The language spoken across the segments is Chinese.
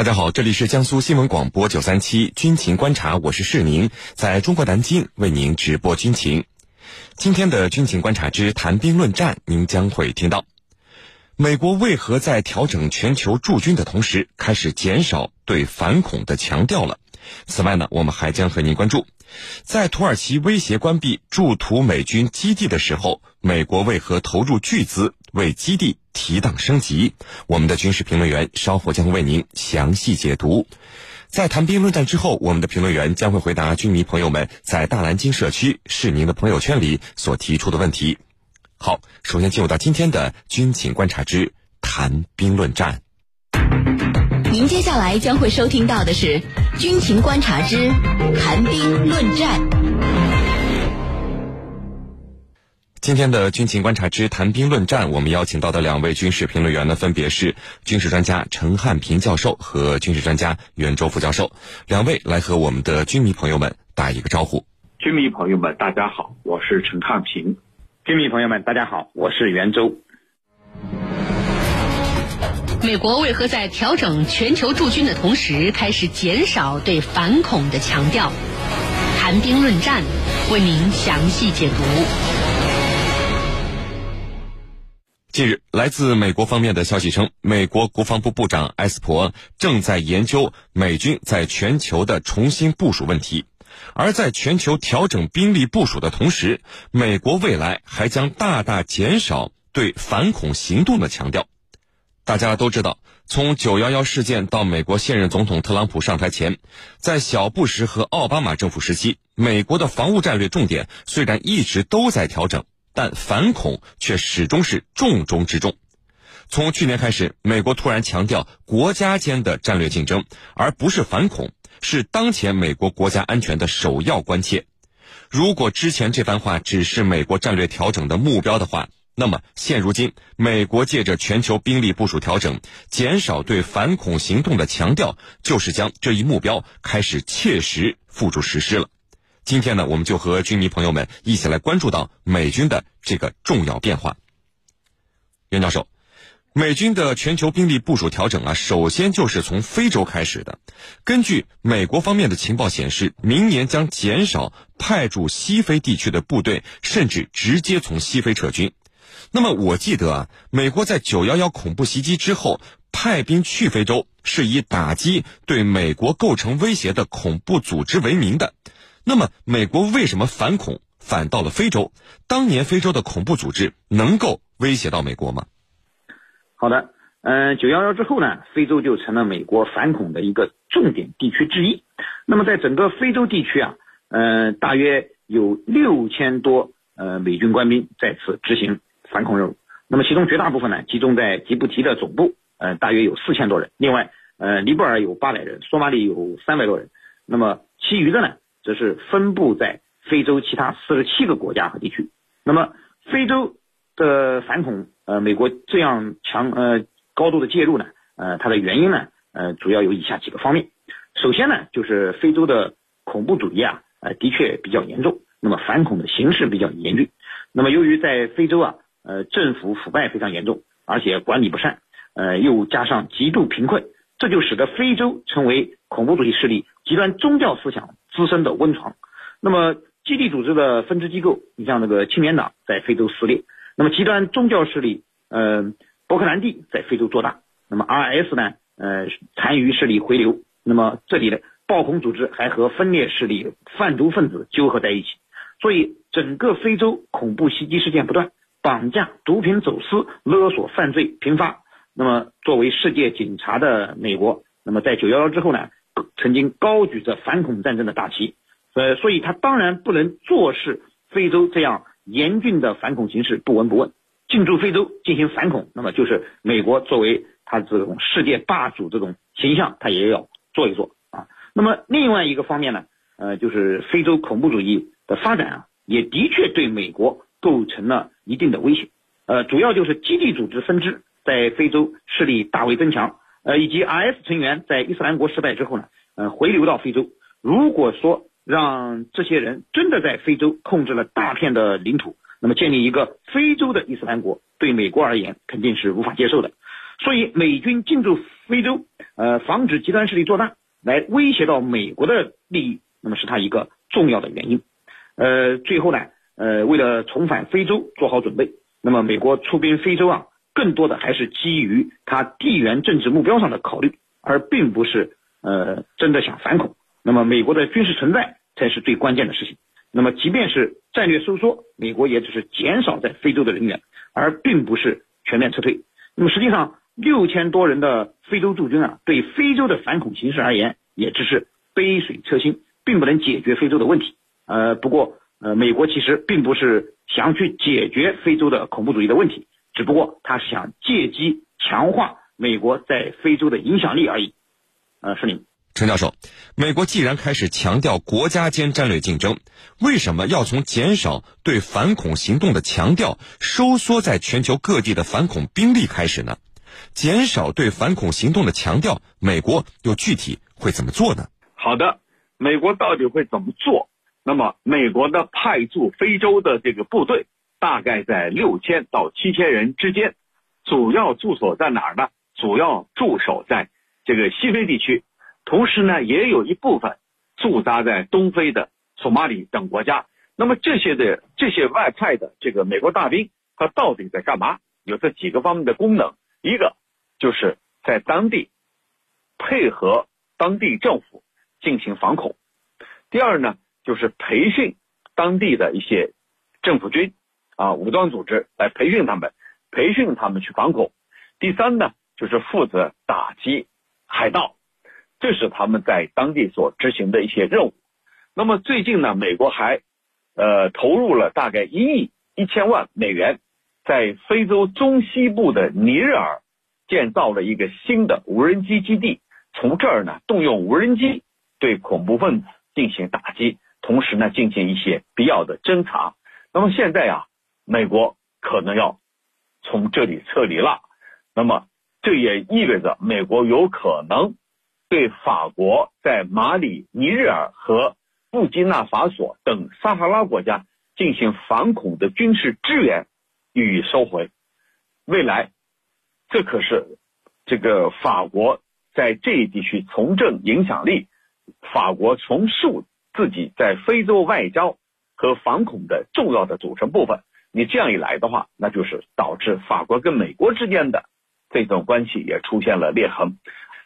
大家好，这里是江苏新闻广播九三七军情观察，我是世宁，在中国南京为您直播军情。今天的军情观察之谈兵论战，您将会听到：美国为何在调整全球驻军的同时，开始减少对反恐的强调了？此外呢，我们还将和您关注，在土耳其威胁关闭驻土美军基地的时候，美国为何投入巨资为基地？提档升级，我们的军事评论员稍后将为您详细解读。在谈兵论战之后，我们的评论员将会回答军迷朋友们在大蓝鲸社区是您的朋友圈里所提出的问题。好，首先进入到今天的军情观察之谈兵论战。您接下来将会收听到的是军情观察之谈兵论战。今天的军情观察之谈兵论战，我们邀请到的两位军事评论员呢，分别是军事专家陈汉平教授和军事专家袁周副教授。两位来和我们的军迷朋友们打一个招呼。军迷朋友们，大家好，我是陈汉平。军迷朋友们，大家好，我是袁周。美国为何在调整全球驻军的同时，开始减少对反恐的强调？谈兵论战，为您详细解读。近日，来自美国方面的消息称，美国国防部部长埃斯珀正在研究美军在全球的重新部署问题。而在全球调整兵力部署的同时，美国未来还将大大减少对反恐行动的强调。大家都知道，从九幺幺事件到美国现任总统特朗普上台前，在小布什和奥巴马政府时期，美国的防务战略重点虽然一直都在调整。但反恐却始终是重中之重。从去年开始，美国突然强调国家间的战略竞争，而不是反恐，是当前美国国家安全的首要关切。如果之前这番话只是美国战略调整的目标的话，那么现如今，美国借着全球兵力部署调整，减少对反恐行动的强调，就是将这一目标开始切实付诸实施了。今天呢，我们就和军迷朋友们一起来关注到美军的这个重要变化。袁教授，美军的全球兵力部署调整啊，首先就是从非洲开始的。根据美国方面的情报显示，明年将减少派驻西非地区的部队，甚至直接从西非撤军。那么，我记得啊，美国在九幺幺恐怖袭击之后派兵去非洲，是以打击对美国构成威胁的恐怖组织为名的。那么，美国为什么反恐反到了非洲？当年非洲的恐怖组织能够威胁到美国吗？好的，嗯，九幺幺之后呢，非洲就成了美国反恐的一个重点地区之一。那么，在整个非洲地区啊，嗯，大约有六千多呃美军官兵在此执行反恐任务。那么，其中绝大部分呢集中在吉布提的总部，呃，大约有四千多人。另外，呃，尼泊尔有八百人，索马里有三百多人。那么，其余的呢？则是分布在非洲其他四十七个国家和地区。那么，非洲的反恐，呃，美国这样强呃高度的介入呢，呃，它的原因呢，呃，主要有以下几个方面。首先呢，就是非洲的恐怖主义啊，呃，的确比较严重，那么反恐的形势比较严峻。那么，由于在非洲啊，呃，政府腐败非常严重，而且管理不善，呃，又加上极度贫困，这就使得非洲成为恐怖主义势力、极端宗教思想。滋生的温床，那么基地组织的分支机构，你像那个青年党在非洲撕裂，那么极端宗教势力，呃，伯克兰地在非洲做大，那么 RS 呢，呃，残余势力回流，那么这里的暴恐组织还和分裂势力、贩毒分子纠合在一起，所以整个非洲恐怖袭击事件不断，绑架、毒品走私、勒索犯罪频发，那么作为世界警察的美国，那么在九幺幺之后呢？曾经高举着反恐战争的大旗，呃，所以他当然不能坐视非洲这样严峻的反恐形势不闻不问，进驻非洲进行反恐，那么就是美国作为他这种世界霸主这种形象，他也要做一做啊。那么另外一个方面呢，呃，就是非洲恐怖主义的发展啊，也的确对美国构成了一定的威胁，呃，主要就是基地组织分支在非洲势力大为增强。呃，以及 IS 成员在伊斯兰国失败之后呢，呃，回流到非洲。如果说让这些人真的在非洲控制了大片的领土，那么建立一个非洲的伊斯兰国，对美国而言肯定是无法接受的。所以美军进驻非洲，呃，防止极端势力做大，来威胁到美国的利益，那么是他一个重要的原因。呃，最后呢，呃，为了重返非洲做好准备，那么美国出兵非洲啊，更多的还是基于他地缘政治目标上的考虑，而并不是呃真的想反恐。那么美国的军事存在才是最关键的事情。那么即便是战略收缩，美国也只是减少在非洲的人员，而并不是全面撤退。那么实际上，六千多人的非洲驻军啊，对非洲的反恐形势而言，也只是杯水车薪，并不能解决非洲的问题。呃，不过，呃，美国其实并不是想去解决非洲的恐怖主义的问题，只不过他想借机强化美国在非洲的影响力而已。呃，是你，陈教授，美国既然开始强调国家间战略竞争，为什么要从减少对反恐行动的强调，收缩在全球各地的反恐兵力开始呢？减少对反恐行动的强调，美国又具体会怎么做呢？好的，美国到底会怎么做？那么，美国的派驻非洲的这个部队大概在六千到七千人之间，主要驻守在哪儿呢？主要驻守在这个西非地区，同时呢，也有一部分驻扎在东非的索马里等国家。那么这些的这些外派的这个美国大兵，他到底在干嘛？有这几个方面的功能，一个就是在当地配合当地政府进行反恐，第二呢？就是培训当地的一些政府军啊，武装组织来培训他们，培训他们去反恐。第三呢，就是负责打击海盗，这是他们在当地所执行的一些任务。那么最近呢，美国还呃投入了大概一亿一千万美元，在非洲中西部的尼日尔建造了一个新的无人机基地，从这儿呢动用无人机对恐怖分子进行打击。同时呢，进行一些必要的侦查。那么现在啊，美国可能要从这里撤离了。那么这也意味着美国有可能对法国在马里、尼日尔和布基纳法索等撒哈拉国家进行反恐的军事支援予以收回。未来，这可是这个法国在这一地区从政影响力，法国重塑。自己在非洲外交和反恐的重要的组成部分，你这样一来的话，那就是导致法国跟美国之间的这种关系也出现了裂痕。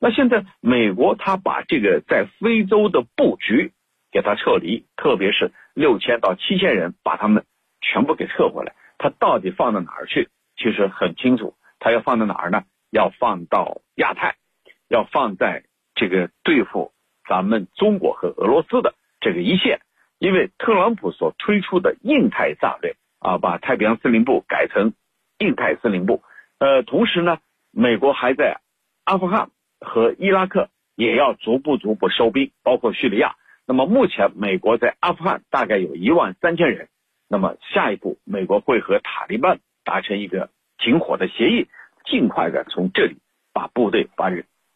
那现在美国他把这个在非洲的布局给他撤离，特别是六千到七千人，把他们全部给撤回来，他到底放到哪儿去？其实很清楚，他要放到哪儿呢？要放到亚太，要放在这个对付咱们中国和俄罗斯的。这个一线，因为特朗普所推出的印太战略啊，把太平洋司令部改成印太司令部。呃，同时呢，美国还在阿富汗和伊拉克也要逐步逐步收兵，包括叙利亚。那么目前美国在阿富汗大概有一万三千人。那么下一步，美国会和塔利班达成一个停火的协议，尽快的从这里把部队、把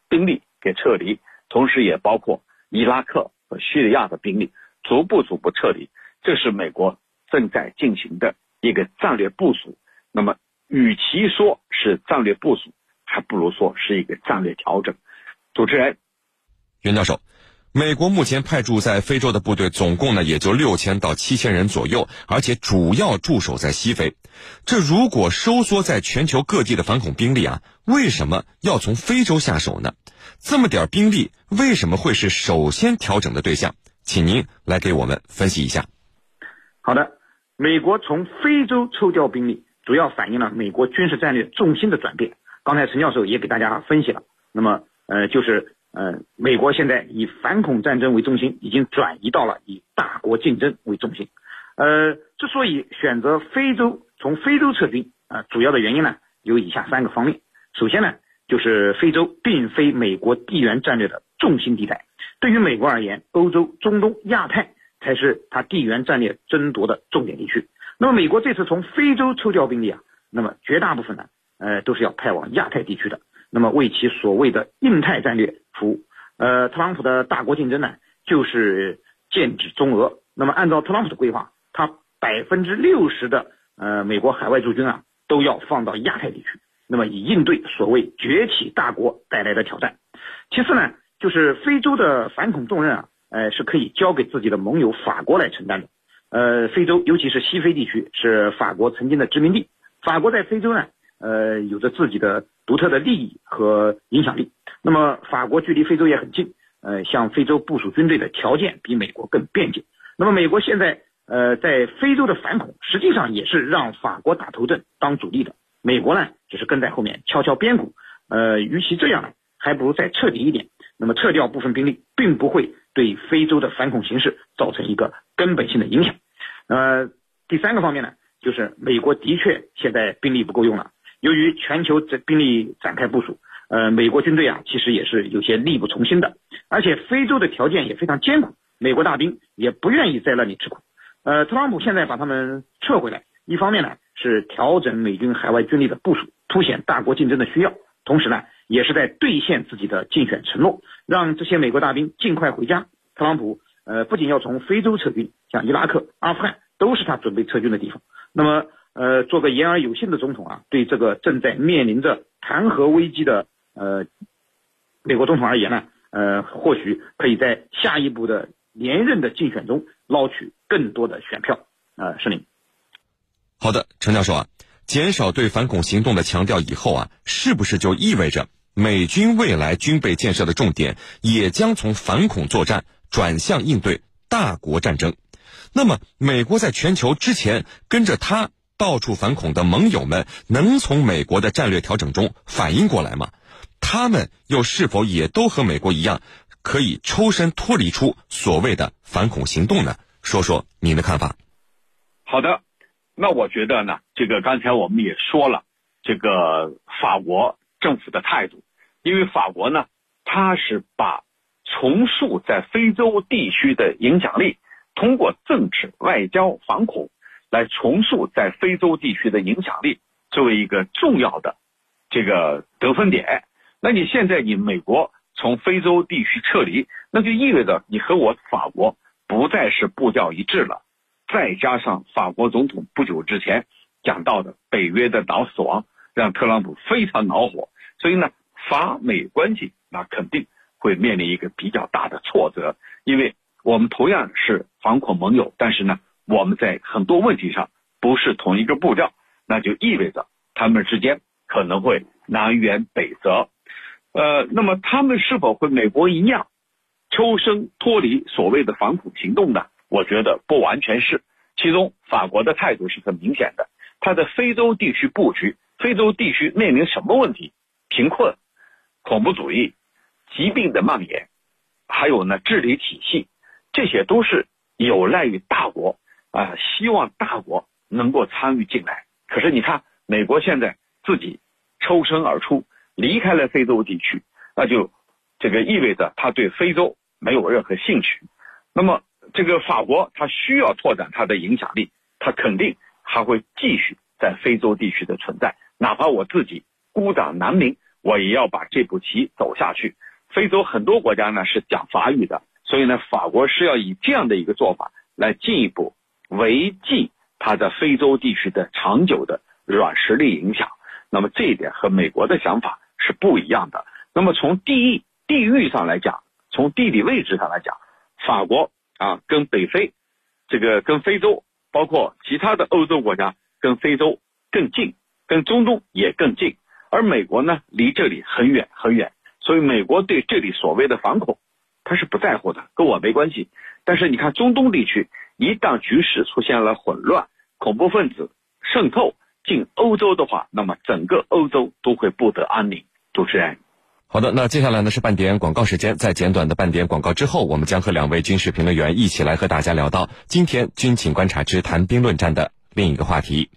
兵力给撤离，同时也包括伊拉克。和叙利亚的兵力逐步逐步撤离，这是美国正在进行的一个战略部署。那么，与其说是战略部署，还不如说是一个战略调整。主持人，袁教授，美国目前派驻在非洲的部队总共呢也就六千到七千人左右，而且主要驻守在西非。这如果收缩在全球各地的反恐兵力啊，为什么要从非洲下手呢？这么点兵力为什么会是首先调整的对象？请您来给我们分析一下。好的，美国从非洲抽调兵力，主要反映了美国军事战略重心的转变。刚才陈教授也给大家分析了，那么呃，就是呃，美国现在以反恐战争为中心，已经转移到了以大国竞争为中心。呃，之所以选择非洲从非洲撤军啊，主要的原因呢有以下三个方面。首先呢。就是非洲并非美国地缘战略的重心地带，对于美国而言，欧洲、中东、亚太才是它地缘战略争夺的重点地区。那么，美国这次从非洲抽调兵力啊，那么绝大部分呢，呃，都是要派往亚太地区的，那么为其所谓的印太战略服务。呃，特朗普的大国竞争呢，就是剑指中俄。那么，按照特朗普的规划，他百分之六十的呃美国海外驻军啊，都要放到亚太地区。那么以应对所谓崛起大国带来的挑战，其次呢，就是非洲的反恐重任啊，呃，是可以交给自己的盟友法国来承担的。呃，非洲尤其是西非地区是法国曾经的殖民地，法国在非洲呢，呃，有着自己的独特的利益和影响力。那么法国距离非洲也很近，呃，向非洲部署军队的条件比美国更便捷。那么美国现在呃在非洲的反恐，实际上也是让法国打头阵当主力的，美国呢只是跟在后面敲敲边鼓。呃，与其这样呢，还不如再彻底一点。那么撤掉部分兵力，并不会对非洲的反恐形势造成一个根本性的影响。呃，第三个方面呢，就是美国的确现在兵力不够用了。由于全球这兵力展开部署，呃，美国军队啊，其实也是有些力不从心的。而且非洲的条件也非常艰苦，美国大兵也不愿意在那里吃苦。呃，特朗普现在把他们撤回来，一方面呢是调整美军海外军力的部署，凸显大国竞争的需要，同时呢也是在兑现自己的竞选承诺，让这些美国大兵尽快回家。特朗普。呃，不仅要从非洲撤军，像伊拉克、阿富汗都是他准备撤军的地方。那么，呃，做个言而有信的总统啊，对这个正在面临着弹劾危机的呃美国总统而言呢，呃，或许可以在下一步的连任的竞选中捞取更多的选票。呃，是您。好的，陈教授啊，减少对反恐行动的强调以后啊，是不是就意味着美军未来军备建设的重点也将从反恐作战？转向应对大国战争，那么美国在全球之前跟着他到处反恐的盟友们，能从美国的战略调整中反应过来吗？他们又是否也都和美国一样，可以抽身脱离出所谓的反恐行动呢？说说您的看法。好的，那我觉得呢，这个刚才我们也说了，这个法国政府的态度，因为法国呢，它是把。重塑在非洲地区的影响力，通过政治、外交、反恐来重塑在非洲地区的影响力，作为一个重要的这个得分点。那你现在你美国从非洲地区撤离，那就意味着你和我法国不再是步调一致了。再加上法国总统不久之前讲到的北约的脑死亡，让特朗普非常恼火。所以呢，法美关系那肯定。会面临一个比较大的挫折，因为我们同样是反恐盟友，但是呢，我们在很多问题上不是同一个步调，那就意味着他们之间可能会南辕北辙。呃，那么他们是否会美国一样抽身脱离所谓的反恐行动呢？我觉得不完全是。其中，法国的态度是很明显的，他的非洲地区布局，非洲地区面临什么问题？贫困、恐怖主义。疾病的蔓延，还有呢治理体系，这些都是有赖于大国啊，希望大国能够参与进来。可是你看，美国现在自己抽身而出，离开了非洲地区，那就这个意味着他对非洲没有任何兴趣。那么这个法国，他需要拓展他的影响力，他肯定还会继续在非洲地区的存在，哪怕我自己孤掌难鸣，我也要把这步棋走下去。非洲很多国家呢是讲法语的，所以呢，法国是要以这样的一个做法来进一步维系它在非洲地区的长久的软实力影响。那么这一点和美国的想法是不一样的。那么从地域地域上来讲，从地理位置上来讲，法国啊跟北非这个跟非洲，包括其他的欧洲国家跟非洲更近，跟中东也更近，而美国呢离这里很远很远。所以，美国对这里所谓的反恐，他是不在乎的，跟我没关系。但是，你看中东地区，一旦局势出现了混乱，恐怖分子渗透进欧洲的话，那么整个欧洲都会不得安宁。主持人，好的，那接下来呢是半点广告时间，在简短的半点广告之后，我们将和两位军事评论员一起来和大家聊到今天军情观察之谈兵论战的另一个话题。